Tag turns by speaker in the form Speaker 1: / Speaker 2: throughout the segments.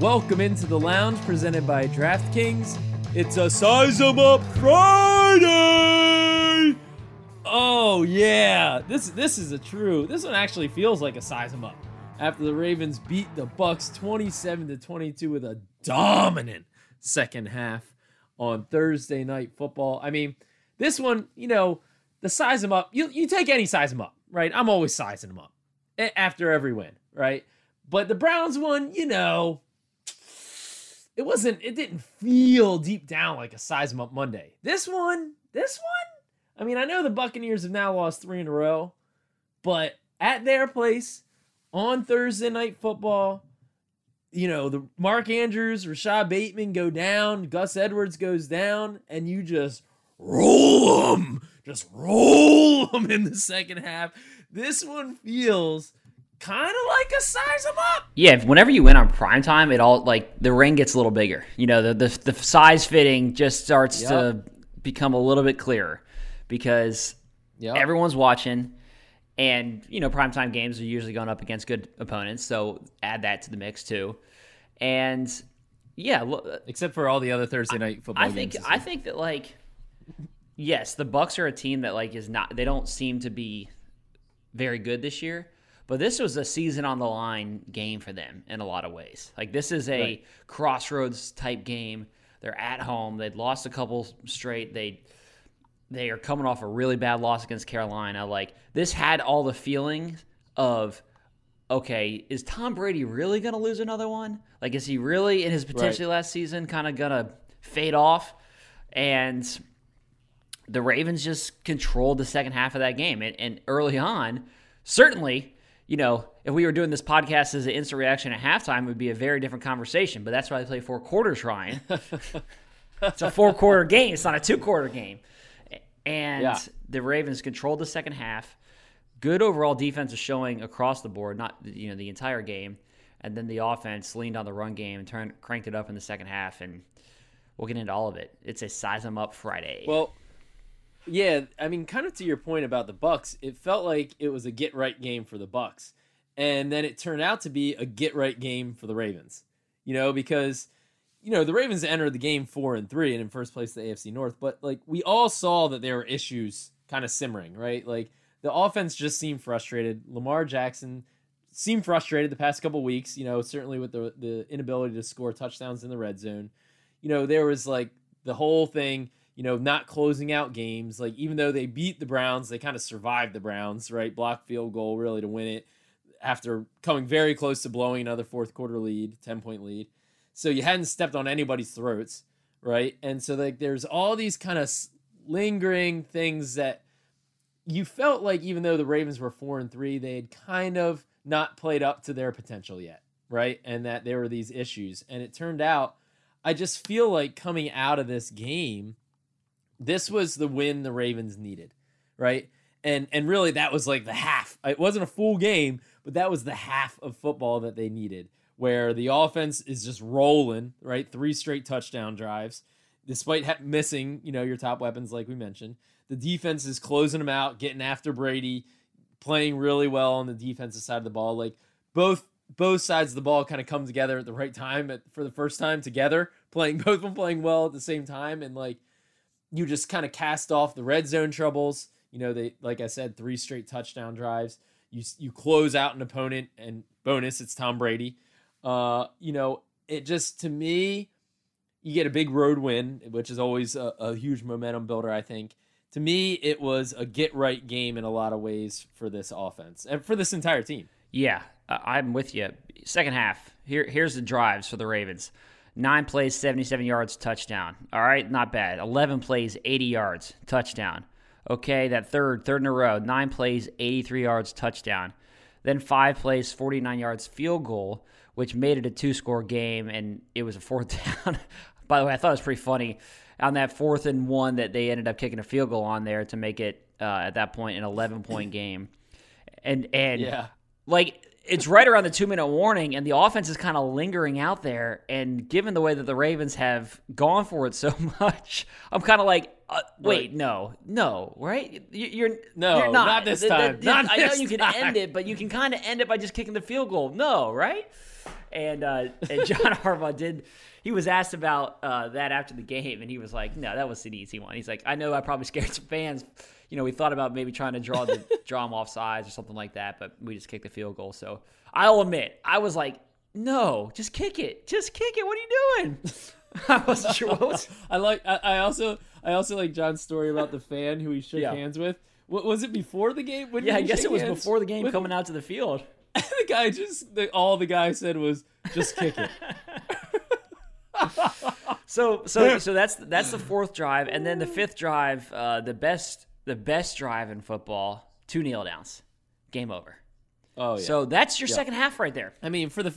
Speaker 1: Welcome into the lounge presented by DraftKings. It's a size 'em up Friday. Oh yeah, this this is a true. This one actually feels like a size 'em up. After the Ravens beat the Bucks 27 to 22 with a dominant second half on Thursday night football. I mean, this one, you know, the size 'em up. You you take any size 'em up, right? I'm always sizing them up eh, after every win, right? But the Browns one, you know, it wasn't it didn't feel deep down like a size 'em up Monday. This one, this one, I mean, I know the Buccaneers have now lost 3 in a row, but at their place on Thursday night football, you know, the Mark Andrews, Rashod Bateman go down, Gus Edwards goes down, and you just roll them, just roll them in the second half. This one feels kind of like a size them up.
Speaker 2: Yeah, whenever you win on prime time, it all like the ring gets a little bigger. You know, the the, the size fitting just starts yep. to become a little bit clearer because yep. everyone's watching. And you know, primetime games are usually going up against good opponents, so add that to the mix too. And yeah, look, uh,
Speaker 1: except for all the other Thursday night football.
Speaker 2: I think I think that like yes, the Bucks are a team that like is not. They don't seem to be very good this year. But this was a season on the line game for them in a lot of ways. Like this is a right. crossroads type game. They're at home. They'd lost a couple straight. They they are coming off a really bad loss against Carolina. Like this had all the feelings of okay, is Tom Brady really going to lose another one? Like is he really in his potentially right. last season kind of going to fade off? And the Ravens just controlled the second half of that game. And, and early on, certainly you know, if we were doing this podcast as an instant reaction at halftime, it would be a very different conversation. But that's why they play four quarters, Ryan. it's a four quarter game. It's not a two quarter game. And yeah. the Ravens controlled the second half. Good overall defense is showing across the board, not you know the entire game. And then the offense leaned on the run game and turned cranked it up in the second half. And we'll get into all of it. It's a size them up Friday.
Speaker 1: Well, yeah, I mean, kind of to your point about the Bucks, it felt like it was a get right game for the Bucks, and then it turned out to be a get right game for the Ravens. You know, because you know the Ravens entered the game four and three and in first place the AFC North, but like we all saw that there were issues kind of simmering, right? Like the offense just seemed frustrated. Lamar Jackson seemed frustrated the past couple weeks. You know, certainly with the the inability to score touchdowns in the red zone. You know, there was like the whole thing you know, not closing out games. Like even though they beat the Browns, they kind of survived the Browns, right? Block field goal really to win it after coming very close to blowing another fourth quarter lead, 10 point lead. So you hadn't stepped on anybody's throats, right? And so like there's all these kind of lingering things that you felt like even though the Ravens were 4 and 3, they had kind of not played up to their potential yet, right? And that there were these issues. And it turned out I just feel like coming out of this game this was the win the Ravens needed, right? And and really that was like the half. It wasn't a full game, but that was the half of football that they needed where the offense is just rolling, right? Three straight touchdown drives despite ha- missing, you know, your top weapons like we mentioned. The defense is closing them out, getting after Brady, playing really well on the defensive side of the ball. Like both both sides of the ball kind of come together at the right time at, for the first time together, playing both of them playing well at the same time and like you just kind of cast off the red zone troubles. You know, they like I said, three straight touchdown drives. You you close out an opponent, and bonus, it's Tom Brady. Uh, you know, it just to me, you get a big road win, which is always a, a huge momentum builder. I think. To me, it was a get right game in a lot of ways for this offense and for this entire team.
Speaker 2: Yeah, I'm with you. Second half. Here, here's the drives for the Ravens. Nine plays, 77 yards, touchdown. All right, not bad. 11 plays, 80 yards, touchdown. Okay, that third, third in a row, nine plays, 83 yards, touchdown. Then five plays, 49 yards, field goal, which made it a two score game, and it was a fourth down. By the way, I thought it was pretty funny on that fourth and one that they ended up kicking a field goal on there to make it uh, at that point an 11 point game. And and yeah. like it's right around the two minute warning, and the offense is kind of lingering out there. And given the way that the Ravens have gone for it so much, I'm kind of like, uh, wait, right. no, no, right? You, are
Speaker 1: no,
Speaker 2: you're
Speaker 1: not. not this time. The, the, not
Speaker 2: I
Speaker 1: know
Speaker 2: you can
Speaker 1: time.
Speaker 2: end it, but you can kind of end it by just kicking the field goal. No, right? And uh, and John Harbaugh did. He was asked about uh, that after the game, and he was like, "No, that was an easy one." He's like, "I know I probably scared some fans. You know, we thought about maybe trying to draw the draw them off sides or something like that, but we just kicked the field goal." So I'll admit, I was like, "No, just kick it, just kick it. What are you doing?" I wasn't sure what was.
Speaker 1: I like. I, I also. I also like John's story about the fan who he shook
Speaker 2: Yeah.
Speaker 1: hands with. What was it before the game? When
Speaker 2: Yeah, I guess it was
Speaker 1: hands
Speaker 2: before the game coming out to the field.
Speaker 1: the guy just. The, all the guy said was, "Just kick it."
Speaker 2: So so so that's that's the fourth drive, and then the fifth drive, uh, the best the best drive in football, two kneel downs, game over.
Speaker 1: Oh yeah.
Speaker 2: So that's your second half right there.
Speaker 1: I mean, for the,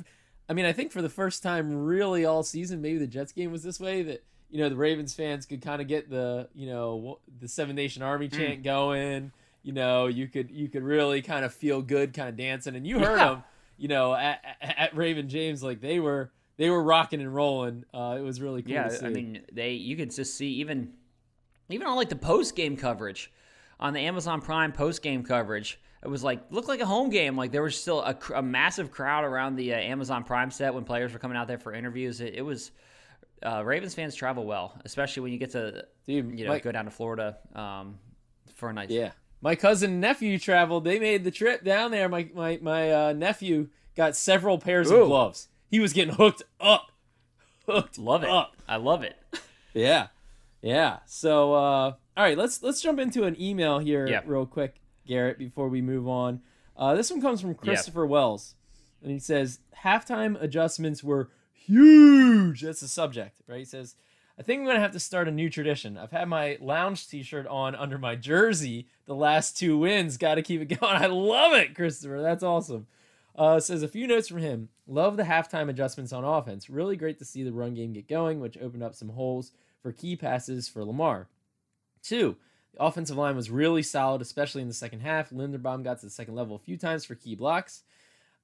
Speaker 1: I mean, I think for the first time really all season, maybe the Jets game was this way that you know the Ravens fans could kind of get the you know the Seven Nation Army
Speaker 2: Mm.
Speaker 1: chant going. You know, you could you could really kind of feel good, kind of dancing, and you heard
Speaker 2: Yeah.
Speaker 1: them. You know, at, at, Raymond James, like they were they were rocking and rolling. Uh, it was really cool.
Speaker 2: Yeah,
Speaker 1: to see.
Speaker 2: I mean they you could just see even even on like the post game coverage on the Amazon Prime post game coverage. It was like looked like a home game. Like there was still a, a massive crowd around the uh, Amazon Prime set when players were coming out there for interviews. It, it was uh, Ravens fans travel well, especially when you get to
Speaker 1: Dude,
Speaker 2: you know
Speaker 1: my-
Speaker 2: go down to Florida um, for a night.
Speaker 1: Yeah. My cousin and nephew traveled. They made the trip down there. My my my uh, nephew got several pairs
Speaker 2: Ooh.
Speaker 1: of gloves. He was getting hooked up. Hooked
Speaker 2: love it.
Speaker 1: up.
Speaker 2: I love it.
Speaker 1: Yeah. Yeah. So uh all right, let's let's jump into an email here
Speaker 2: Yeah.
Speaker 1: real quick, Garrett, before we move on. Uh this one comes from Christopher Wells. And he says halftime adjustments were huge. That's the subject, right? He says I think I'm gonna have to start a new tradition. I've had my lounge T-shirt on under my jersey the last two wins. Got to keep it going. I love it, Christopher. That's awesome. Uh, says a few notes from him. Love the halftime adjustments on offense. Really great to see the run game get going, which opened up some holes for key passes for Lamar. Two, the offensive line was really solid, especially in the second half. Linderbaum got to the second level a few times for key blocks.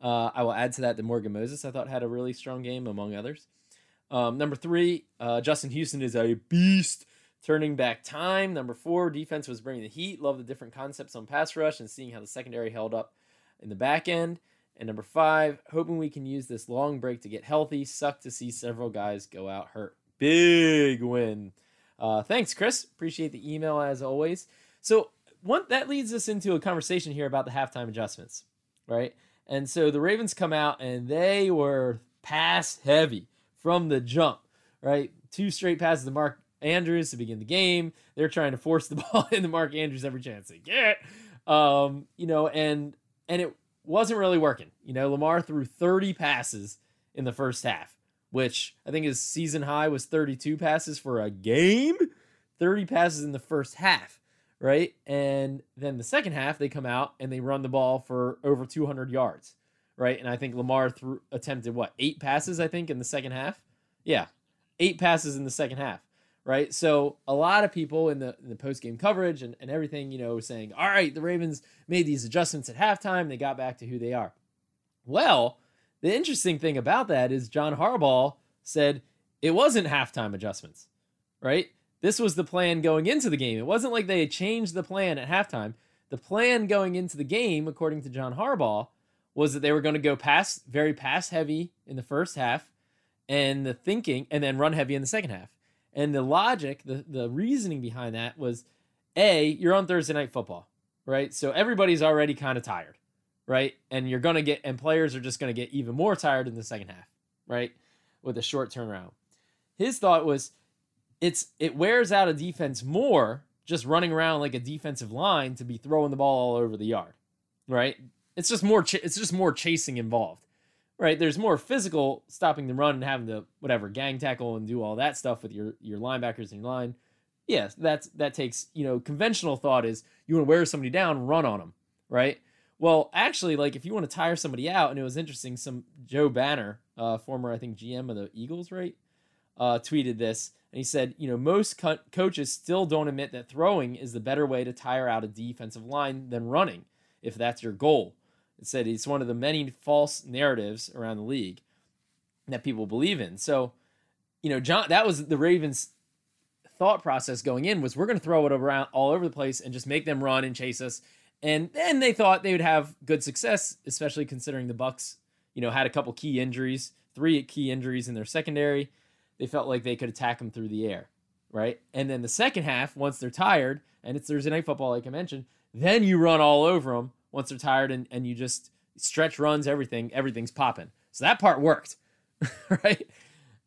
Speaker 1: Uh, I will add to that that Morgan Moses, I thought, had a really strong game, among others. Um, number three, uh, Justin Houston is a beast. Turning back time. Number four, defense was bringing the heat. Love the different concepts on pass rush and seeing how the secondary held up in the back end. And number five, hoping we can use this long break to get healthy. Sucked to see several guys go out hurt. Big win. Uh, thanks, Chris. Appreciate the email as always. So one that leads us into a conversation here about the halftime adjustments, right? And so the Ravens come out and they were pass heavy from the jump, right? Two straight passes to Mark Andrews to begin the game. They're trying to force the ball into Mark Andrews every chance they get. Um, you know, and and it wasn't really working. You know, Lamar threw 30 passes in the first half, which I think his season high was 32 passes for a game. 30 passes in the first half, right? And then the second half, they come out and they run the ball for over 200 yards, right? And I think Lamar threw, attempted what, eight passes, I think, in the second half? Yeah, eight passes in the second half, right? So a lot of people in the, in the post game coverage and, and everything, you know, saying, all right, the Ravens made these adjustments at halftime. They got back to who they are. Well, the interesting thing about that is John Harbaugh said it wasn't halftime adjustments, right? This was the plan going into the game. It wasn't like they changed the plan at halftime. The plan going into the game, according to John Harbaugh, was that they were going to go pass very pass heavy in the first half and the thinking and then run heavy in the second half. And the logic, the the reasoning behind that was A, you're on Thursday night football, right? So everybody's already kind of tired, right? And you're going to get and players are just going to get even more tired in the second half, right? With a short turnaround. His thought was it's it wears out a defense more just running around like a defensive line to be throwing the ball all over the yard, right? It's just more ch- it's just more chasing involved, right? There's more physical stopping the run and having to whatever gang tackle and do all that stuff with your your linebackers and your line. Yes, that's that takes you know conventional thought is you want to wear somebody down, run on them, right? Well, actually, like if you want to tire somebody out, and it was interesting, some Joe Banner, uh, former I think GM of the Eagles, right, uh, tweeted this, and he said, you know, most co- coaches still don't admit that throwing is the better way to tire out a defensive line than running, if that's your goal. It said it's one of the many false narratives around the league that people believe in. So, you know, John, that was the Ravens' thought process going in was we're going to throw it around all over the place and just make them run and chase us. And then they thought they would have good success, especially considering the Bucks, you know, had a couple key injuries three key injuries in their secondary. They felt like they could attack them through the air, right? And then the second half, once they're tired, and it's Thursday night football, like I mentioned, then you run all over them once they're tired, and, and you just stretch runs, everything, everything's popping. So that part worked, right?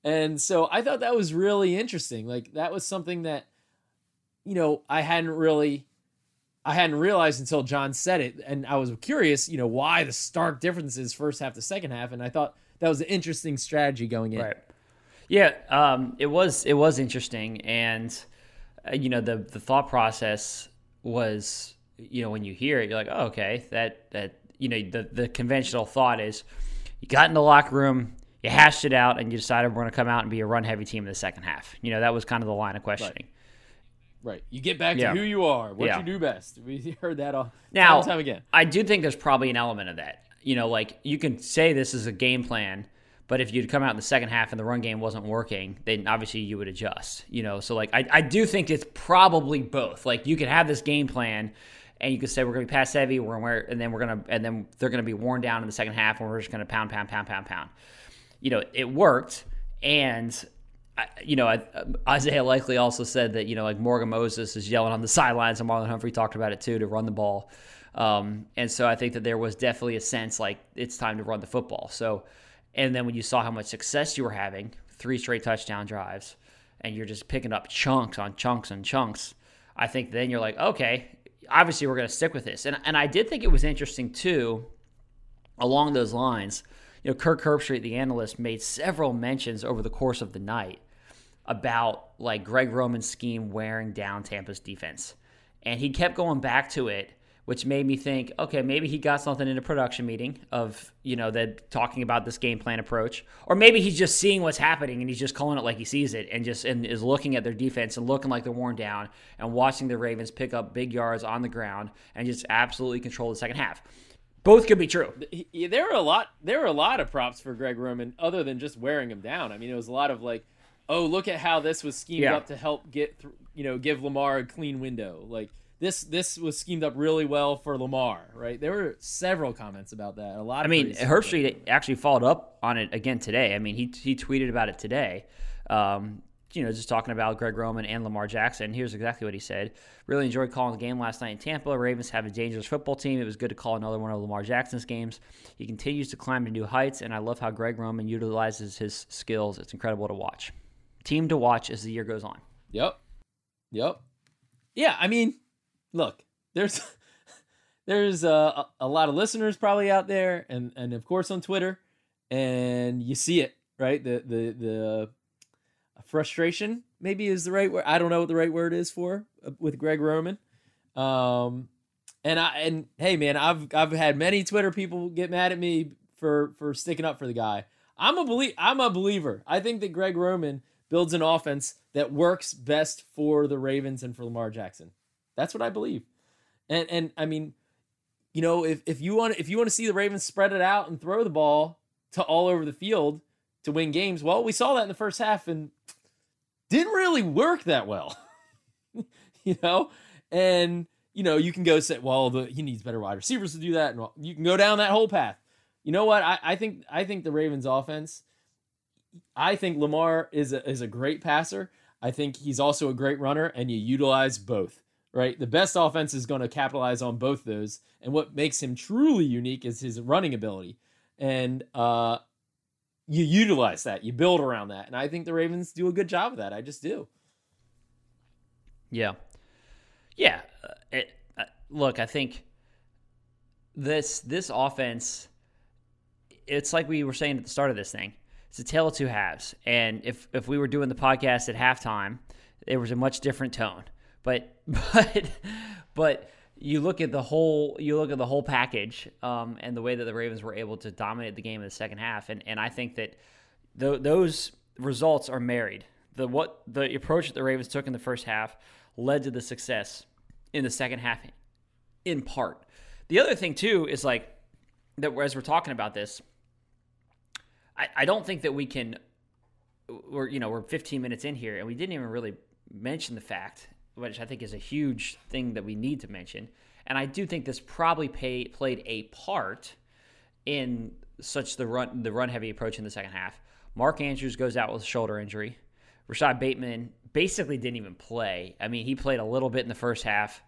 Speaker 1: And so I thought that was really interesting. Like that was something that, you know, I hadn't really I hadn't realized until John said it, and I was curious, you know, why the stark differences first half to second half, and I thought that was an interesting strategy going in.
Speaker 2: Right. Yeah, um, it was it was interesting, and uh, you know the the thought process was, you know, when you hear it, you're like, oh, okay, that that you know the the conventional thought is, you got in the locker room, you hashed it out, and you decided we're going to come out and be a run heavy team in the second half. You know, that was kind of the line of questioning.
Speaker 1: Right. Right. You get back
Speaker 2: Yeah.
Speaker 1: to who you are, what
Speaker 2: Yeah.
Speaker 1: you do best. We heard that all
Speaker 2: Now,
Speaker 1: time time again.
Speaker 2: I do think there's probably an element of that. You know, like you can say this is a game plan, but if you'd come out in the second half and the run game wasn't working, then obviously you would adjust. You know, so like I, I do think it's probably both. Like you could have this game plan and you could say we're gonna be pass heavy, we're gonna wear and then we're gonna and then they're gonna be worn down in the second half and we're just gonna pound, pound, pound, pound, pound. You know, it worked and you know, Isaiah Likely also said that you know, like Morgan Moses is yelling on the sidelines, and Marlon Humphrey talked about it too to run the ball. Um, and so I think that there was definitely a sense like it's time to run the football. So, and then when you saw how much success you were having, three straight touchdown drives, and you're just picking up chunks on chunks and chunks, I think then you're like, okay, obviously we're going to stick with this. And and I did think it was interesting too along those lines, you know, Kirk Herbstreit, the analyst, made several mentions over the course of the night about like Greg Roman's scheme wearing down Tampa's defense. And he kept going back to it, which made me think, okay, maybe he got something in a production meeting of, you know, that talking about this game plan approach. Or maybe he's just seeing what's happening and he's just calling it like he sees it and just and is looking at their defense and looking like they're worn down and watching the Ravens pick up big yards on the ground and just absolutely control the second half. Both could be true.
Speaker 1: There are a lot there were a lot of props for Greg Roman other than just wearing him down. I mean, it was a lot of like, oh, look at how this was schemed
Speaker 2: Yeah.
Speaker 1: up to help get through, you know, give Lamar a clean window. Like this this was schemed up really well for Lamar, right? There were several comments about that. A lot
Speaker 2: I mean. Herbstreit actually followed up on it again today. I mean, he he tweeted about it today. Um, you know, just talking about Greg Roman and Lamar Jackson. Here's exactly what he said. Really enjoyed calling the game last night in Tampa. Ravens have a dangerous football team. It was good to call another one of Lamar Jackson's games. He continues to climb to new heights, and I love how Greg Roman utilizes his skills. It's incredible to watch. Team to watch as the year goes on.
Speaker 1: Yep. Yep. Yeah, I mean, look, there's there's uh, a, a lot of listeners probably out there and and of course on Twitter and you see it, right? The the the frustration maybe is the right word. I don't know what the right word is for uh, with Greg Roman. Um and I and hey man, I've I've had many Twitter people get mad at me for for sticking up for the guy. I'm a belie- I'm a believer. I think that Greg Roman builds an offense that works best for the Ravens and for Lamar Jackson. That's what I believe. And and I mean, you know, if, if you want if you want to see the Ravens spread it out and throw the ball to all over the field to win games, well, we saw that in the first half and didn't really work that well. you know? And you know, you can go say, well, the, he needs better wide receivers to do that, and you can go down that whole path. You know what? I, I think I think the Ravens offense. I think Lamar is a, is a great passer. I think he's also a great runner, and you utilize both. Right, the best offense is going to capitalize on both those, and what makes him truly unique is his running ability, and uh, you utilize that, you build around that, and I think the Ravens do a good job of that. I just do.
Speaker 2: Yeah, yeah. uh, It, uh, look, I think this this offense. It's like we were saying at the start of this thing. It's a tale of two halves. And if if we were doing the podcast at halftime, there was a much different tone. But but but you look at the whole you look at the whole package um, and the way that the Ravens were able to dominate the game in the second half. And and I think that th- those results are married. The what the approach that the Ravens took in the first half led to the success in the second half, in part. The other thing too is like that as we're talking about this, I, I don't think that we can. We're you know we're 15 minutes in here and we didn't even really mention the fact, which I think is a huge thing that we need to mention. And I do think this probably pay, played a part in such the run the run heavy approach in the second half. Mark Andrews goes out with a shoulder injury. Rashod Bateman basically didn't even play. I mean, he played a little bit in the first half,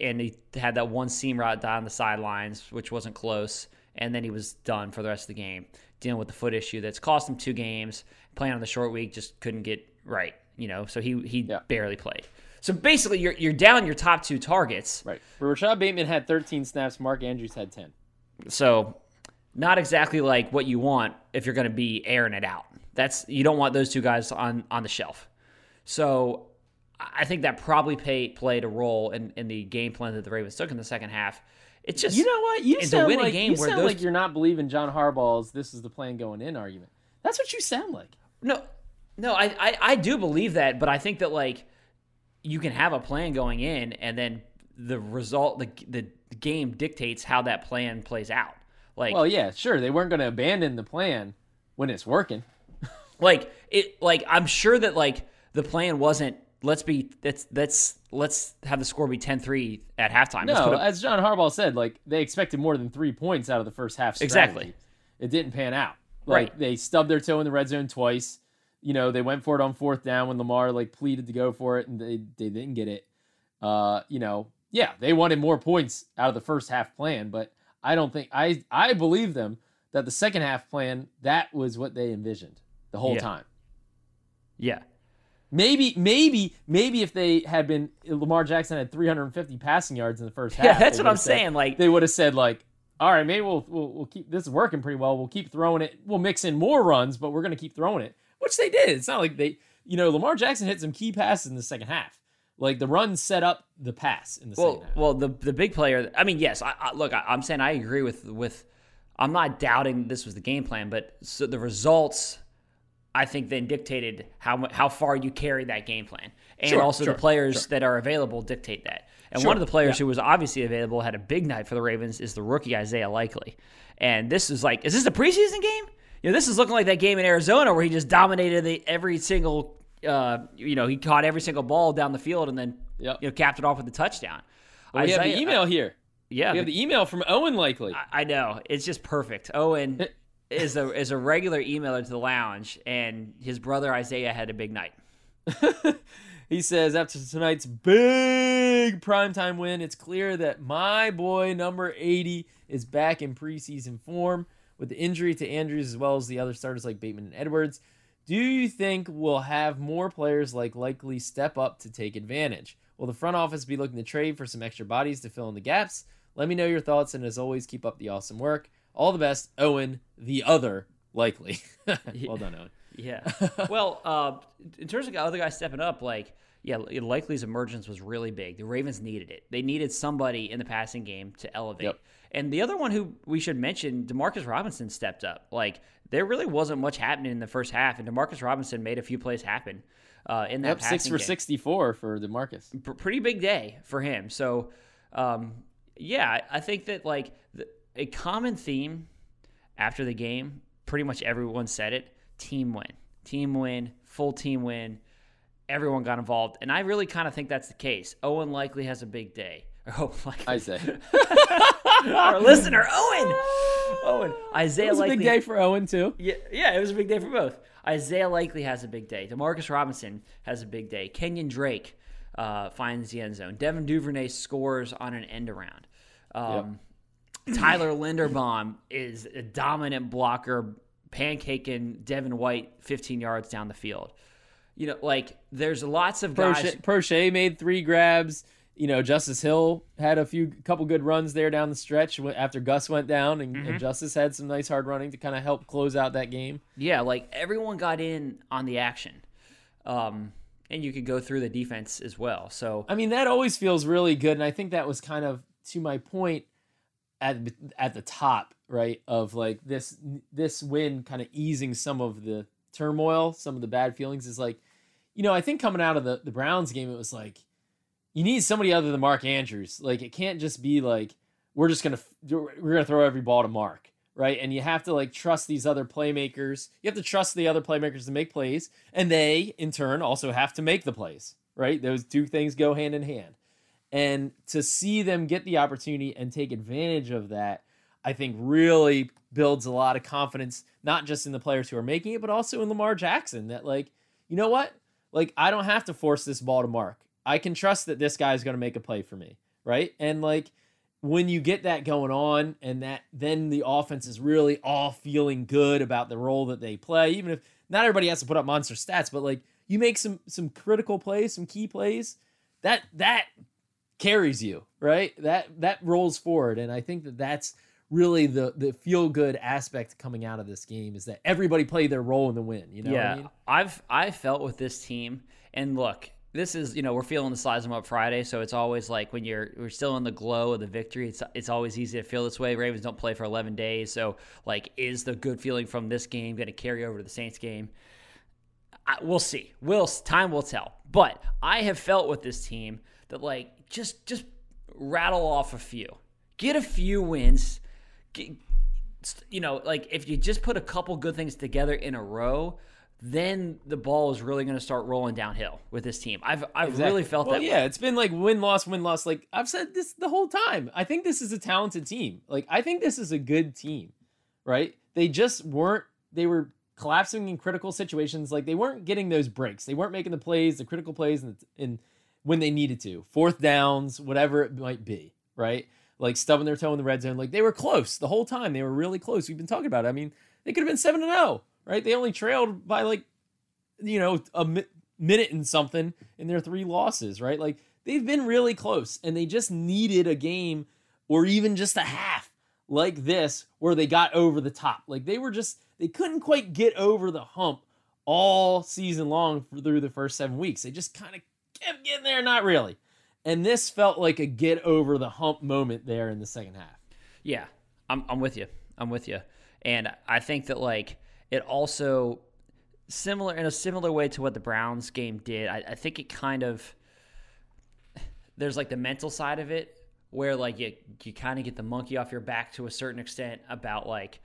Speaker 2: and he had that one seam route down the sidelines, which wasn't close, and then he was done for the rest of the game, dealing with the foot issue that's cost him two games. Playing on the short week just couldn't get right, you know. So he he
Speaker 1: Yeah.
Speaker 2: barely played. So basically, you're you're down your top two targets.
Speaker 1: Right. Rashod Bateman had 13 snaps. Mark Andrews had 10.
Speaker 2: So not exactly like what you want if you're going to be airing it out. That's you don't want those two guys on on the shelf. So I think that probably pay, played a role in, in the game plan that the Ravens took in the second half. It's just
Speaker 1: You know what? You sound
Speaker 2: win
Speaker 1: like
Speaker 2: game
Speaker 1: you sound
Speaker 2: those-
Speaker 1: like you're not believing John Harbaugh's "this is the plan going in" argument. That's what you sound like.
Speaker 2: No, no, I, I, I do believe that, but I think that like you can have a plan going in, and then the result, the the game dictates how that plan plays out. Like,
Speaker 1: Well, yeah, sure. They weren't going to abandon the plan when it's working.
Speaker 2: like it, like I'm sure that like the plan wasn't let's be that's that's let's have the score be 10-3 at halftime.
Speaker 1: No,
Speaker 2: up-
Speaker 1: as John Harbaugh said, like they expected more than three points out of the first half. Strategy.
Speaker 2: Exactly.
Speaker 1: It didn't pan out. Like
Speaker 2: Right.
Speaker 1: they stubbed their toe in the red zone twice. You know, they went for it on fourth down when Lamar like pleaded to go for it and they they didn't get it. Uh, you know, yeah, they wanted more points out of the first half plan, but I don't think I I believe them that the second half plan that was what they envisioned the whole
Speaker 2: Yeah.
Speaker 1: time.
Speaker 2: yeah.
Speaker 1: Maybe, maybe, maybe if they had been Lamar Jackson had 350 passing yards in the first half.
Speaker 2: Yeah, that's what I'm
Speaker 1: said-
Speaker 2: saying. Like
Speaker 1: they would have said like, all right, maybe we'll, we'll we'll keep this is working pretty well. We'll keep throwing it. We'll mix in more runs, but we're gonna keep throwing it, which they did. It's not like they, you know, Lamar Jackson hit some key passes in the second half. Like the run set up the pass in the
Speaker 2: well,
Speaker 1: second half.
Speaker 2: well, the the big player. I mean, yes. I, I, look, I, I'm saying I agree with with. I'm not doubting this was the game plan, but so the results, I think, then dictated how how far you carry that game plan, and
Speaker 1: Sure,
Speaker 2: also
Speaker 1: sure,
Speaker 2: the players that are available dictate that. And
Speaker 1: Sure,
Speaker 2: one of the players
Speaker 1: yeah.
Speaker 2: who was obviously available had a big night for the Ravens is the rookie Isaiah Likely, and this is like, is this a preseason game? You know, this is looking like that game in Arizona where he just dominated the, every single. Uh, you know, he caught every single ball down the field and then
Speaker 1: Yep.
Speaker 2: you know capped it off with a touchdown.
Speaker 1: we have the
Speaker 2: Isaiah-
Speaker 1: email here.
Speaker 2: yeah,
Speaker 1: We have the email from Owen Likely.
Speaker 2: I- I know it's just perfect. Owen is a is a regular emailer to the lounge, and his brother Isaiah had a big night.
Speaker 1: He says after tonight's big primetime win, it's clear that my boy number 80 is back in preseason form with the injury to Andrews as well as the other starters like Bateman and Edwards. Do you think we'll have more players like likely step up to take advantage? Will the front office be looking to trade for some extra bodies to fill in the gaps? Let me know your thoughts and as always keep up the awesome work. All the best, Owen, the other likely. well done, Owen.
Speaker 2: Yeah. well, uh, in terms of other guys stepping up, like yeah, Likely's emergence was really big. The Ravens needed it. They needed somebody in the passing game to elevate.
Speaker 1: Yep.
Speaker 2: And the other one who we should mention, Demarcus Robinson stepped up. Like there really wasn't much happening in the first half, and Demarcus Robinson made a few plays happen uh, in that
Speaker 1: Yep, six for
Speaker 2: game.
Speaker 1: 64 for DeMarcus.
Speaker 2: pr- pretty big day for him. So, um, yeah, I- I think that like the, a common theme after the game, pretty much everyone said it: team win, team win, full team win. Everyone got involved, and I really kind of think that's the case. Owen likely has a big day. Oh, likely.
Speaker 1: I say.
Speaker 2: our listener, Owen. Owen, Isaiah
Speaker 1: It was a
Speaker 2: likely
Speaker 1: big day for Owen too.
Speaker 2: yeah, yeah, it was a big day for both. Isaiah Likely has a big day. Demarcus Robinson has a big day. Kenyon Drake uh, finds the end zone. Devin Duvernay scores on an end around. Um, Tyler Linderbaum is a dominant blocker, pancaking Devin White 15 yards down the field. You know, like there's lots of guys.
Speaker 1: Proche, Proche made three grabs. You know, Justice Hill had a few couple good runs there down the stretch after Gus went down, and,
Speaker 2: Mm-hmm.
Speaker 1: and Justice had some nice hard running to kind of help close out that game.
Speaker 2: Yeah, like everyone got in on the action. Um, and you could go through the defense as well. So
Speaker 1: I mean, that always feels really good, and I think that was kind of to my point at at the top, right? Of like this this win kind of easing some of the turmoil, some of the bad feelings. Is like, you know, I think coming out of the the Browns game, it was like you need somebody other than Mark Andrews. Like, it can't just be like we're just gonna we're gonna throw every ball to Mark. Right. And you have to like trust these other playmakers. You have to trust the other playmakers to make plays. And they, in turn, also have to make the plays. Right. Those two things go hand in hand. And to see them get the opportunity and take advantage of that, I think really builds a lot of confidence, not just in the players who are making it, but also in Lamar Jackson. That, like, you know what? Like, I don't have to force this ball to mark. I can trust that this guy is going to make a play for me. Right. And, like, when you get that going on and that then the offense is really all feeling good about the role that they play, even if not everybody has to put up monster stats, but like you make some some critical plays, some key plays, that that carries you, right? That that rolls forward, and I think that that's really the the feel good aspect coming out of this game is that everybody played their role in the win. You know,
Speaker 2: yeah,
Speaker 1: I mean?
Speaker 2: I've I felt with this team, and look, this is you know we're feeling the size them up Friday, so it's always like when you're we're still in the glow of the victory. It's it's always easy to feel this way. Ravens don't play for 11 days, so like is the good feeling from this game going to carry over to the Saints game? I, we'll see. We'll time will tell. But I have felt with this team that like just just rattle off a few, get a few wins. Get, you know, like if you just put a couple good things together in a row, then the ball is really going to start rolling downhill with this team. I've I've
Speaker 1: Exactly.
Speaker 2: really felt
Speaker 1: well,
Speaker 2: that.
Speaker 1: Yeah,
Speaker 2: way.
Speaker 1: it's been like win loss win loss. Like I've said this the whole time. I think this is a talented team. Like I think this is a good team, right? They just weren't. They were collapsing in critical situations. Like they weren't getting those breaks. They weren't making the plays, the critical plays, in, in when they needed to. Fourth downs, whatever it might be, right? Like stubbing their toe in the red zone. Like they were close the whole time. They were really close. We've been talking about it. I mean, they could have been seven to oh, zero, right? They only trailed by like you know, a mi- minute and something in their three losses, right? Like they've been really close and they just needed a game or even just a half like this where they got over the top. Like they were just, they couldn't quite get over the hump all season long through the first seven weeks. They just kind of kept getting there, not really. And this felt like a get over the hump moment there in the second half.
Speaker 2: Yeah, I'm I'm with you. I'm with you. And I think that like it also similar in a similar way to what the Browns game did. I, I think it kind of there's like the mental side of it where like you you kind of get the monkey off your back to a certain extent about like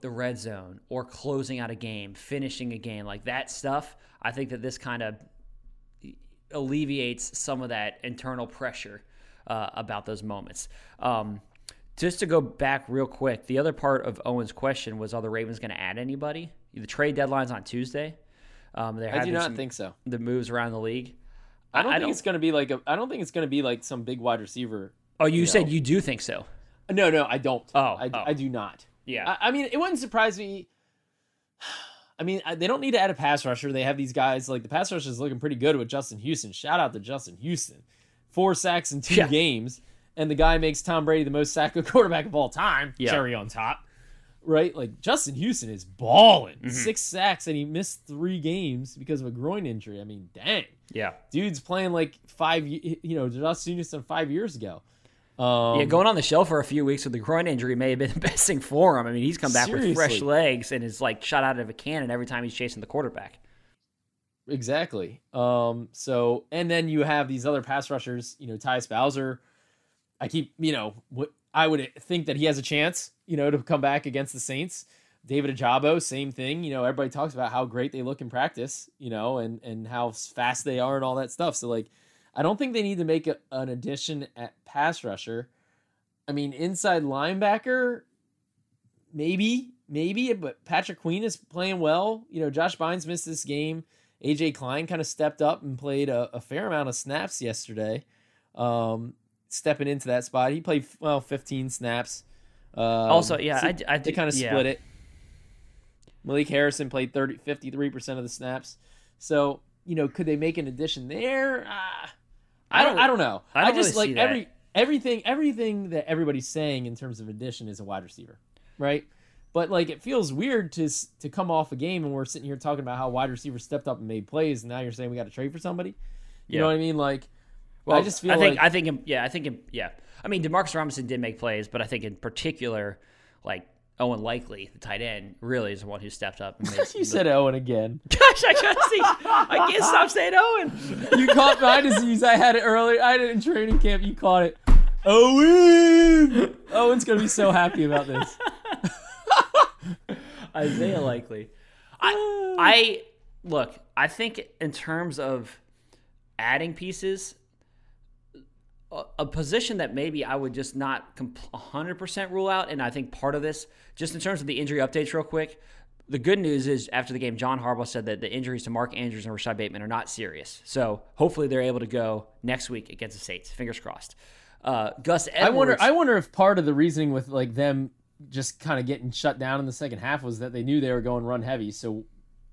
Speaker 2: the red zone or closing out a game, finishing a game, like that stuff. I think that this kind of alleviates some of that internal pressure uh, about those moments. Um, just to go back real quick, the other part of Owen's question was: Are the Ravens going to add anybody? The trade deadline's on Tuesday. Um, there
Speaker 1: I do not
Speaker 2: some-
Speaker 1: think so.
Speaker 2: the moves around the league.
Speaker 1: I don't
Speaker 2: I
Speaker 1: think
Speaker 2: don't-
Speaker 1: it's going to be like a. I don't think it's going to be like some big wide receiver.
Speaker 2: Oh, you
Speaker 1: you
Speaker 2: said
Speaker 1: know.
Speaker 2: you do think so?
Speaker 1: No, no, I don't.
Speaker 2: Oh,
Speaker 1: I,
Speaker 2: oh.
Speaker 1: I do not.
Speaker 2: Yeah.
Speaker 1: I, I mean, it wouldn't surprise me. I mean, they don't need to add a pass rusher. They have these guys like the pass rusher is looking pretty good with Justin Houston. Shout out to Justin Houston, four sacks in two
Speaker 2: Yeah.
Speaker 1: games, and the guy makes Tom Brady the most sacked quarterback of all time.
Speaker 2: Yeah.
Speaker 1: Cherry on top, right? Like Justin Houston is balling,
Speaker 2: Mm-hmm.
Speaker 1: six sacks, and he missed three games because of a groin injury. I mean, dang,
Speaker 2: yeah.
Speaker 1: dude's playing like five. You know, Justin Houston five years ago. Um,
Speaker 2: yeah, going on the shelf for a few weeks with the groin injury may have been the best thing for him. I mean, he's come back with fresh legs and is like shot out of a cannon every time he's chasing the quarterback.
Speaker 1: Exactly. Um, so and then you have these other pass rushers, you know, Tyus Bowser. I keep, you know, what I would think that he has a chance, you know, to come back against the Saints. David Ojabo, same thing. You know, everybody talks about how great they look in practice, you know, and and how fast they are and all that stuff. So like, I don't think they need to make a, an addition at pass rusher. I mean, inside linebacker, maybe, maybe, but Patrick Queen is playing well. You know, Josh Bynes missed this game. AJ Klein kind of stepped up and played a, a fair amount of snaps yesterday. Um, stepping into that spot, he played well 15 snaps. Um,
Speaker 2: Also, yeah,
Speaker 1: so
Speaker 2: I, I
Speaker 1: they kind of
Speaker 2: yeah.
Speaker 1: split it. Malik Harrison played 30, 53% of the snaps. So, you know, could they make an addition there? Uh, I don't I don't know.
Speaker 2: I
Speaker 1: I,
Speaker 2: don't
Speaker 1: just
Speaker 2: really
Speaker 1: like every everything everything that everybody's saying in terms of addition is a wide receiver, right? But like it feels weird to to come off a game and we're sitting here talking about how wide receivers stepped up and made plays, and now you're saying we got to trade for somebody. You
Speaker 2: Yeah.
Speaker 1: know what I mean? Like,
Speaker 2: Well,
Speaker 1: I just feel
Speaker 2: I think
Speaker 1: like
Speaker 2: I think yeah, I think yeah. I mean, Demarcus Robinson did make plays, but I think in particular, like Owen Likely, the tight end, really is the one who stepped up. And made
Speaker 1: you said Owen again.
Speaker 2: "Gosh, I can't see. I can't stop saying Owen."
Speaker 1: You caught my disease. I had it earlier. I had it in training camp. You caught it. Owen. Owen's gonna be so happy about this.
Speaker 2: Isaiah Likely. I I look. I think in terms of adding pieces, a position that maybe I would just not 100% rule out. And I think part of this, just in terms of the injury updates, real quick, the good news is after the game, John Harbaugh said that the injuries to Mark Andrews and Rashod Bateman are not serious. So hopefully they're able to go next week against the Saints. Fingers crossed. Uh, Gus Edwards.
Speaker 1: I wonder. I wonder if part of the reasoning with like them just kind of getting shut down in the second half was that they knew they were going run heavy. So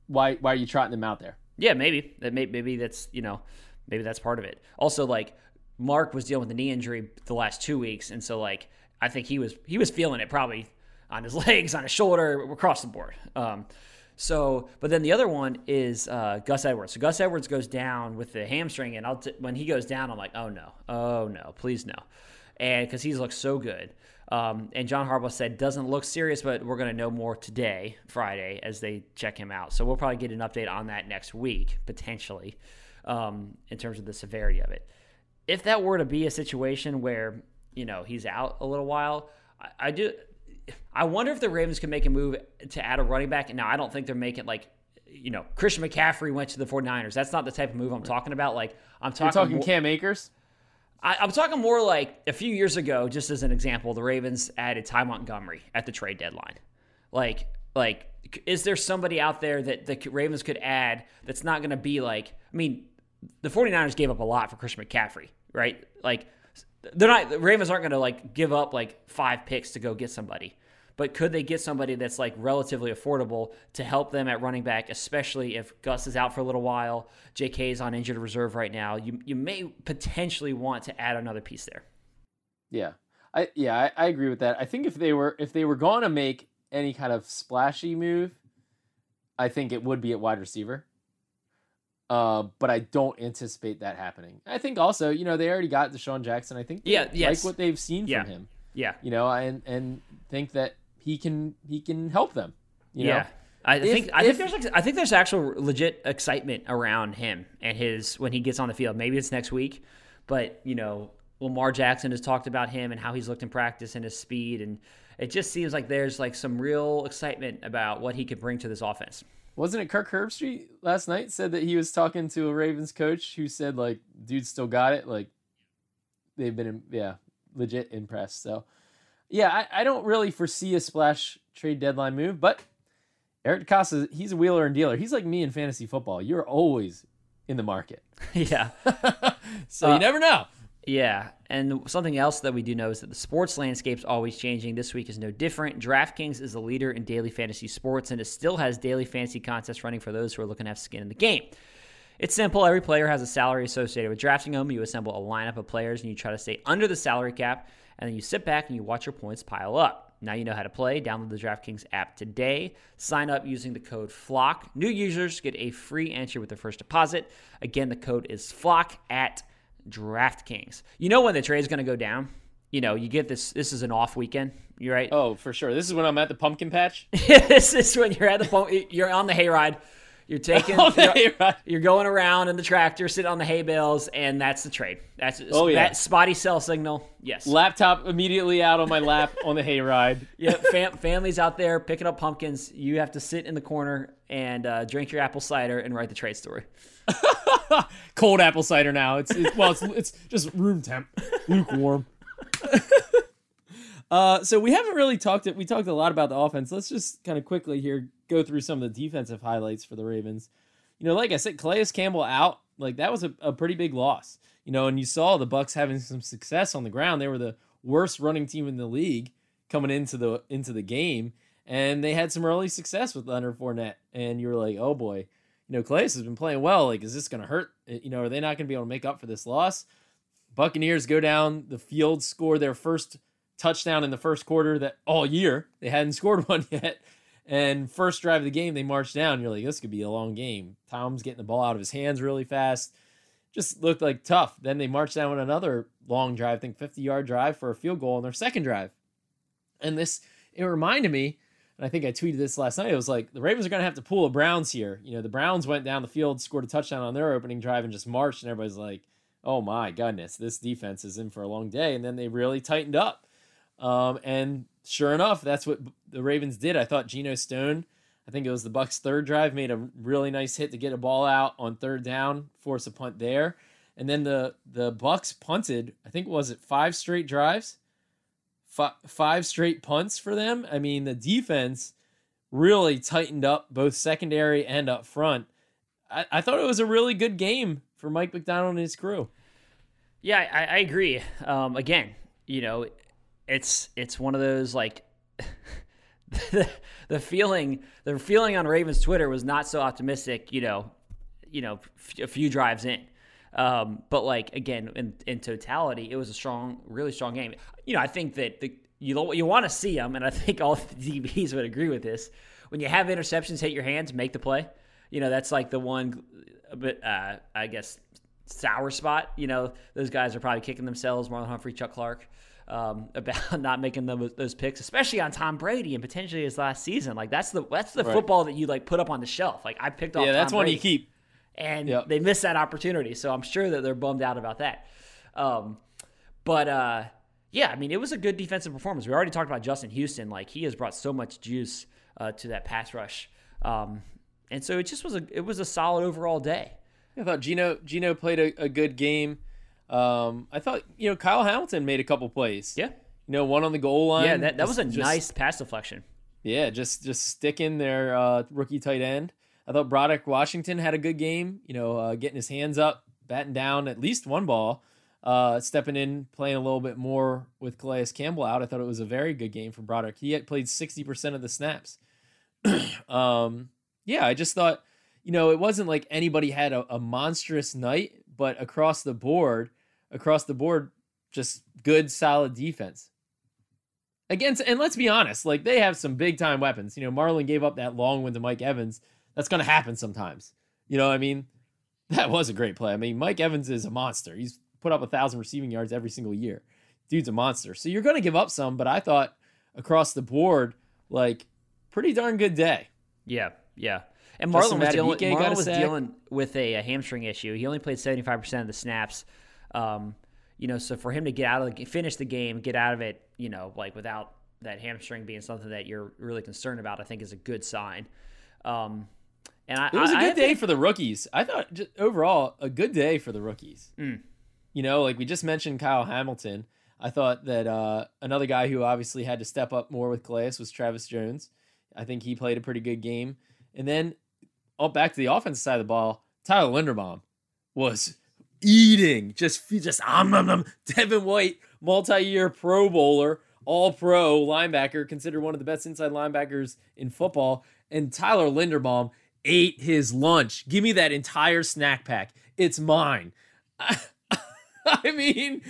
Speaker 1: why why are you trotting them out there?
Speaker 2: Yeah, maybe that. May, maybe that's you know maybe that's part of it. Also, like Mark was dealing with a knee injury the last two weeks, and so like I think he was he was feeling it probably on his legs, on his shoulder, across the board. Um, so, but then the other one is uh, Gus Edwards. So Gus Edwards goes down with the hamstring, and I'll t- when he goes down, I'm like, oh no, oh no, please no, and because he's looked so good. Um, and John Harbaugh said doesn't look serious, but we're going to know more today, Friday, as they check him out. So we'll probably get an update on that next week potentially, um, in terms of the severity of it if that were to be a situation where you know he's out a little while, I, I do. I wonder if the Ravens can make a move to add a running back. Now, I don't think they're making like, you know, Christian McCaffrey went to the 49ers. That's not the type of move I'm talking about. Like, I'm talking,
Speaker 1: You're talking
Speaker 2: more,
Speaker 1: Cam Akers.
Speaker 2: I, am talking more like a few years ago, just as an example, the Ravens added Ty Montgomery at the trade deadline. Like, like, is there somebody out there that the Ravens could add that's not going to be like, I mean, the 49ers gave up a lot for Christian McCaffrey right? Like they're not the Ravens aren't going to like give up like five picks to go get somebody. But could they get somebody that's like relatively affordable to help them at running back, especially if Gus is out for a little while, JK is on injured reserve right now. You you may potentially want to add another piece there.
Speaker 1: Yeah. I yeah, I, I agree with that. I think if they were if they were going to make any kind of splashy move, I think it would be at wide receiver. Uh, but I don't anticipate that happening. I think also, you know, they already got DeSean Jackson. I think
Speaker 2: yeah, yes.
Speaker 1: like what they've seen
Speaker 2: yeah.
Speaker 1: from him.
Speaker 2: Yeah,
Speaker 1: you know, and and think that he can he can help them. yeah, know?
Speaker 2: I if, think I if, think there's I think there's actual legit excitement around him and his when he gets on the field. Maybe it's next week, but you know, Lamar Jackson has talked about him and how he's looked in practice and his speed, and it just seems like there's like some real excitement about what he could bring to this offense
Speaker 1: wasn't it Kirk Herbstreit last night said that he was talking to a Ravens coach who said like, dude still got it. Like they've been, yeah, legit impressed. So yeah, I, I don't really foresee a splash trade deadline move, but Eric DeCosta, he's a wheeler and dealer. He's like me in fantasy football. You're always in the market.
Speaker 2: yeah.
Speaker 1: so uh, you never know.
Speaker 2: Yeah, and something else that we do know is that the sports landscape is always changing. This week is no different. DraftKings is the leader in daily fantasy sports, and it still has daily fantasy contests running for those who are looking to have skin in the game. It's simple. Every player has a salary associated with drafting them. You assemble a lineup of players, and you try to stay under the salary cap, and then you sit back and you watch your points pile up. Now you know how to play. Download the DraftKings app today. Sign up using the code FLOCK. New users get a free entry with their first deposit. Again, the code is FLOCK at DraftKings. You know when the trade's going to go down? You know, you get this. This is an off weekend. You're right.
Speaker 1: Oh, for sure. This is when I'm at the pumpkin patch.
Speaker 2: this is when you're at the pump. You're on the hayride. You're taking. you're, you're, going around in the tractor, sitting on the hay bales, and that's the trade. That's oh yeah. That spotty cell signal. Yes.
Speaker 1: Laptop immediately out on my lap on the hayride.
Speaker 2: yeah. Fam- families out there picking up pumpkins. You have to sit in the corner and uh, drink your apple cider and write the trade story.
Speaker 1: Cold apple cider now. It's, it's well, it's it's just room temp, lukewarm. uh, so we haven't really talked. It we talked a lot about the offense. Let's just kind of quickly here go through some of the defensive highlights for the Ravens. You know, like I said, Calais Campbell out. Like that was a, a pretty big loss. You know, and you saw the Bucks having some success on the ground. They were the worst running team in the league coming into the into the game, and they had some early success with Leonard Fournette. And you were like, oh boy, you know, Calais has been playing well. Like, is this going to hurt? Uh, you know, are they not going to be able to make up for this loss? Buccaneers go down the field, score their first touchdown in the first quarter that all year they hadn't scored one yet. And first drive of the game, they march down. You're like, this could be a long game. Tom's getting the ball out of his hands really fast. Just looked like tough. Then they march down with another long drive, I think 50 yard drive for a field goal on their second drive. And this, it reminded me and I think I tweeted this last night. It was like the Ravens are going to have to pull a Browns here. You know, the Browns went down the field, scored a touchdown on their opening drive, and just marched, and everybody's like, "Oh my goodness, this defense is in for a long day." And then they really tightened up, um, and sure enough, that's what the Ravens did. I thought Geno Stone, I think it was the Bucks' third drive, made a really nice hit to get a ball out on third down, force a punt there, and then the the Bucks punted. I think was it five straight drives, Five straight punts for them. I mean, the defense really tightened up both secondary and up front. I, I thought it was a really good game for Mike Macdonald and his crew.
Speaker 2: Yeah, I, I agree. Um, again, you know, it's it's one of those like the, the feeling the feeling on Ravens Twitter was not so optimistic. You know, you know, f- a few drives in. Um, but like again, in, in totality, it was a strong, really strong game. You know, I think that the you you want to see them, and I think all the DBs would agree with this. When you have interceptions hit your hands, make the play. You know, that's like the one, a bit, uh, I guess, sour spot. You know, those guys are probably kicking themselves, Marlon Humphrey, Chuck Clark, um, about not making them, those picks, especially on Tom Brady and potentially his last season. Like that's the that's the right. football that you like put up on the shelf. Like I picked off.
Speaker 1: Yeah, that's
Speaker 2: Tom
Speaker 1: one you keep.
Speaker 2: And yep. they missed that opportunity, so I'm sure that they're bummed out about that. Um, but uh, yeah, I mean, it was a good defensive performance. We already talked about Justin Houston; like he has brought so much juice uh, to that pass rush. Um, and so it just was a it was a solid overall day.
Speaker 1: I thought Geno Geno played a, a good game. Um, I thought you know Kyle Hamilton made a couple plays.
Speaker 2: Yeah,
Speaker 1: you know one on the goal line.
Speaker 2: Yeah, that, that was a just, nice pass deflection.
Speaker 1: Yeah, just just sticking their uh, rookie tight end. I thought Broderick Washington had a good game. You know, uh, getting his hands up, batting down at least one ball, uh, stepping in, playing a little bit more with Calais Campbell out. I thought it was a very good game for Broderick. He had played sixty percent of the snaps. um, yeah, I just thought, you know, it wasn't like anybody had a, a monstrous night, but across the board, across the board, just good, solid defense against and let's be honest like they have some big time weapons you know marlon gave up that long one to mike evans that's going to happen sometimes. You know what i mean? That was a great play. I mean mike evans is a monster. He's put up a thousand receiving yards every single year. Dude's a monster. So you're going to give up some but i thought across the board like pretty darn good day.
Speaker 2: Yeah yeah. And Marlon was, dealing, Marlon was dealing with a, a, hamstring issue. He only played 75% of the snaps. Um, you know, so for him to get out of the finish the game, get out of it, you know, like without that hamstring being something that you're really concerned about, I think is a good sign. Um, and I,
Speaker 1: it was a good
Speaker 2: I
Speaker 1: day for the rookies. I thought just overall a good day for the rookies.
Speaker 2: Mm.
Speaker 1: You know, like we just mentioned Kyle Hamilton. I thought that uh, another guy who obviously had to step up more with Calais was Travis Jones. I think he played a pretty good game. And then, all back to the offensive side of the ball, Tyler Linderbaum was eating, just just um, um, um. Devin White, multi-year Pro Bowler, All Pro linebacker, considered one of the best inside linebackers in football, and Tyler Linderbaum ate his lunch. Give me that entire snack pack. It's mine. I, mean,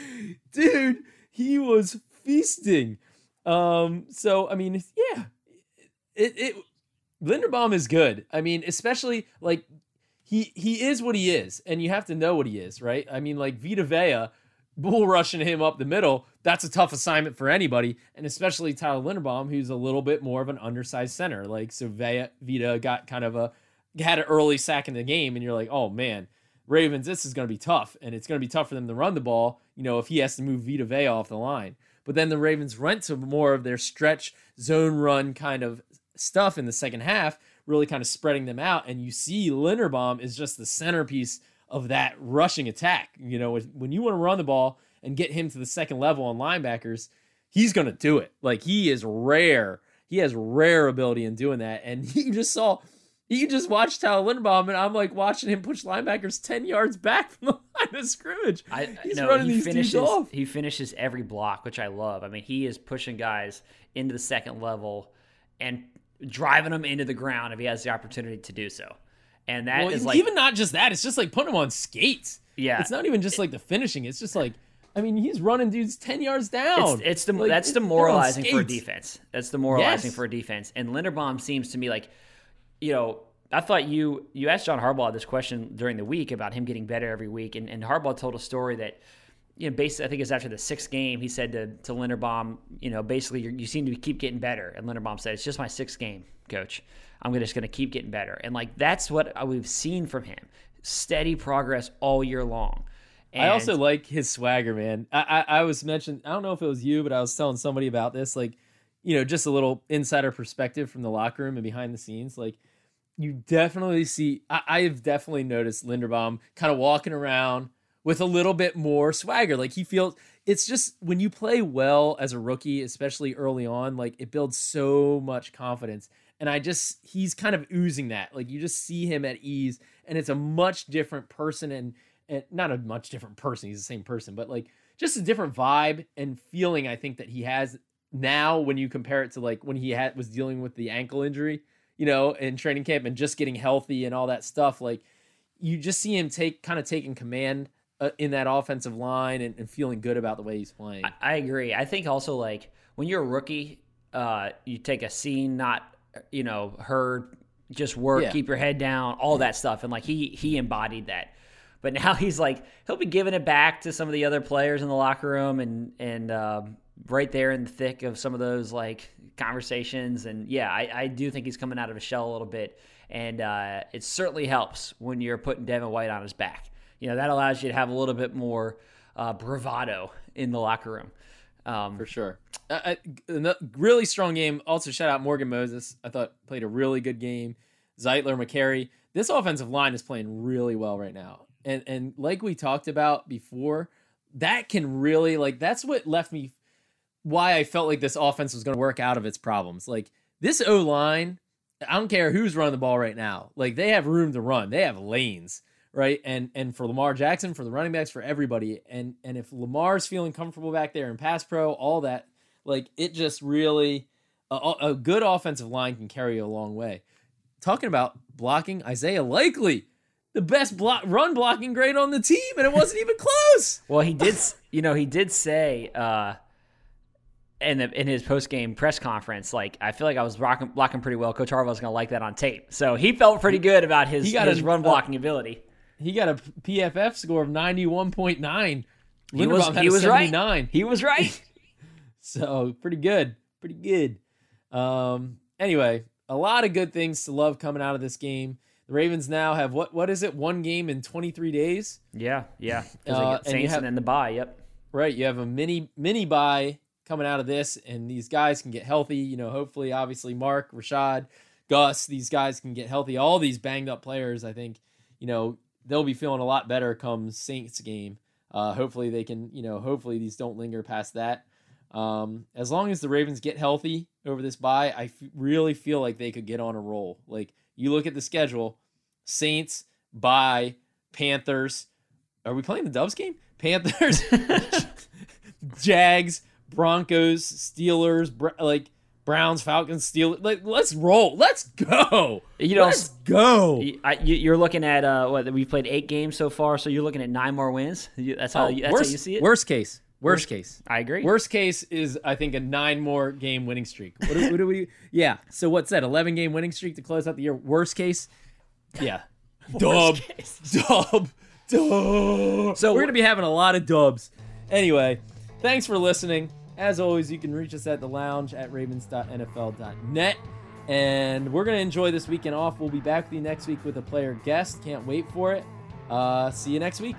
Speaker 1: dude, he was feasting. Um, so I mean, yeah, it, it Linderbaum is good. I mean, especially like he he is what he is, and you have to know what he is, right? I mean, like Vita Vea, bull rushing him up the middle, that's a tough assignment for anybody, and especially Tyler Linderbaum, who's a little bit more of an undersized center. Like so, Vea, Vita got kind of a had an early sack in the game, and you're like, oh man, Ravens, this is going to be tough, and it's going to be tough for them to run the ball. You know, if he has to move Vita Vea off the line. But then the Ravens went to more of their stretch zone run kind of stuff in the second half, really kind of spreading them out. And you see Linderbaum is just the centerpiece of that rushing attack. You know, when you want to run the ball and get him to the second level on linebackers, he's going to do it. Like he is rare. He has rare ability in doing that. And you just saw, you just watched Tyler Linderbaum, and I'm like watching him push linebackers 10 yards back from the line of scrimmage.
Speaker 2: I, he's no, running he these finishes, dudes off. He finishes every block, which I love. I mean, he is pushing guys into the second level and driving them into the ground if he has the opportunity to do so. And that well, is like
Speaker 1: even not just that, it's just like putting him on skates.
Speaker 2: Yeah.
Speaker 1: It's not even just like the finishing. It's just like I mean, he's running dudes ten yards down.
Speaker 2: It's, it's the, like, that's demoralizing for a defense. That's demoralizing yes. for a defense. And Linderbaum seems to me like, you know, I thought you you asked John Harbaugh this question during the week about him getting better every week, and, and Harbaugh told a story that you know, basically, I think it's after the sixth game, he said to, to Linderbaum, you know, basically, you seem to keep getting better. And Linderbaum said, it's just my sixth game, coach. I'm just going to keep getting better. And like, that's what we've seen from him steady progress all year long.
Speaker 1: And I also like his swagger, man. I, I, I was mentioned, I don't know if it was you, but I was telling somebody about this. Like, you know, just a little insider perspective from the locker room and behind the scenes. Like, you definitely see, I, have definitely noticed Linderbaum kind of walking around with a little bit more swagger. Like he feels it's just when you play well as a rookie, especially early on, like it builds so much confidence. And I just he's kind of oozing that. Like you just see him at ease and it's a much different person and and not a much different person. He's the same person, but like just a different vibe and feeling I think that he has now when you compare it to like when he had was dealing with the ankle injury, you know, in training camp and just getting healthy and all that stuff like you just see him take kind of taking command uh, in that offensive line and, and, feeling good about the way he's playing. I,
Speaker 2: I, agree. I think also like when you're a rookie, uh, you take a scene, not you know heard, just work, yeah. keep your head down, all that stuff, and like he he embodied that. But now he's like he'll be giving it back to some of the other players in the locker room and and um, right there in the thick of some of those like conversations. And yeah, I, I do think he's coming out of a shell a little bit, and uh, it certainly helps when you're putting Devin White on his back you know that allows you to have a little bit more uh, bravado in the locker room.
Speaker 1: Um, For sure, uh, uh really strong game. Also, shout out Morgan Moses. I thought played a really good game. Zeitler, Mekari. This offensive line is playing really well right now, and and like we talked about before, that can really like that's what left me why I felt like this offense was going to work out of its problems. Like this O line, I don't care who's running the ball right now. Like they have room to run. They have lanes right? And and for Lamar Jackson, for the running backs, for everybody. And and if Lamar's feeling comfortable back there in pass pro, all that, like it just really a, a good offensive line can carry you a long way. Talking about blocking, Isaiah Likely, the best block run blocking grade on the team, and it wasn't even close.
Speaker 2: Well, he did, you know, he did say. uh in, the, in his post game press conference, like I feel like I was rocking, blocking pretty well. Coach Harbaugh going to like that on tape, so he felt pretty good about his, he got his a, run blocking uh, ability
Speaker 1: he got a PFF score of 91.9.
Speaker 2: He was, he was right. He was right.
Speaker 1: so pretty good. Pretty good. Um, anyway, a lot of good things to love coming out of this game. The Ravens now have what what is it? One game in 23 days.
Speaker 2: Yeah, yeah. Uh, and, have, and then the bye. Yep.
Speaker 1: Right. You have a mini mini bye coming out of this, and these guys can get healthy. You know, hopefully, obviously, Mark, Rashod, Gus, these guys can get healthy. All these banged up players, I think, you know, they'll be feeling a lot better come Saints game. Uh, hopefully they can, you know, hopefully these don't linger past that. Um, as long as the Ravens get healthy over this bye, I f- really feel like they could get on a roll. Like you look at the schedule, Saints, bye, Panthers. Are we playing the Doves game? Panthers, Jags, Broncos, Steelers, like Browns, Falcons, Steelers. Like, let's roll. Let's go. You know, let's go.
Speaker 2: You're looking at uh, what we've played eight games so far, so you're looking at nine more wins. That's how. Oh, that's
Speaker 1: worst,
Speaker 2: how you see it.
Speaker 1: Worst case. Worst, worst, case.
Speaker 2: I agree.
Speaker 1: Worst case is I think a nine more game winning streak. What do, what do we? Yeah. So what's that? Eleven game winning streak to close out the year. Worst case. Yeah. dub. Dub. Dub. So we're gonna be having a lot of dubs. Anyway, thanks for listening. As always, you can reach us at the lounge at ravens.nfl.net. And we're going to enjoy this weekend off. We'll be back with you next week with a player guest. Can't wait for it. Uh, see you next week.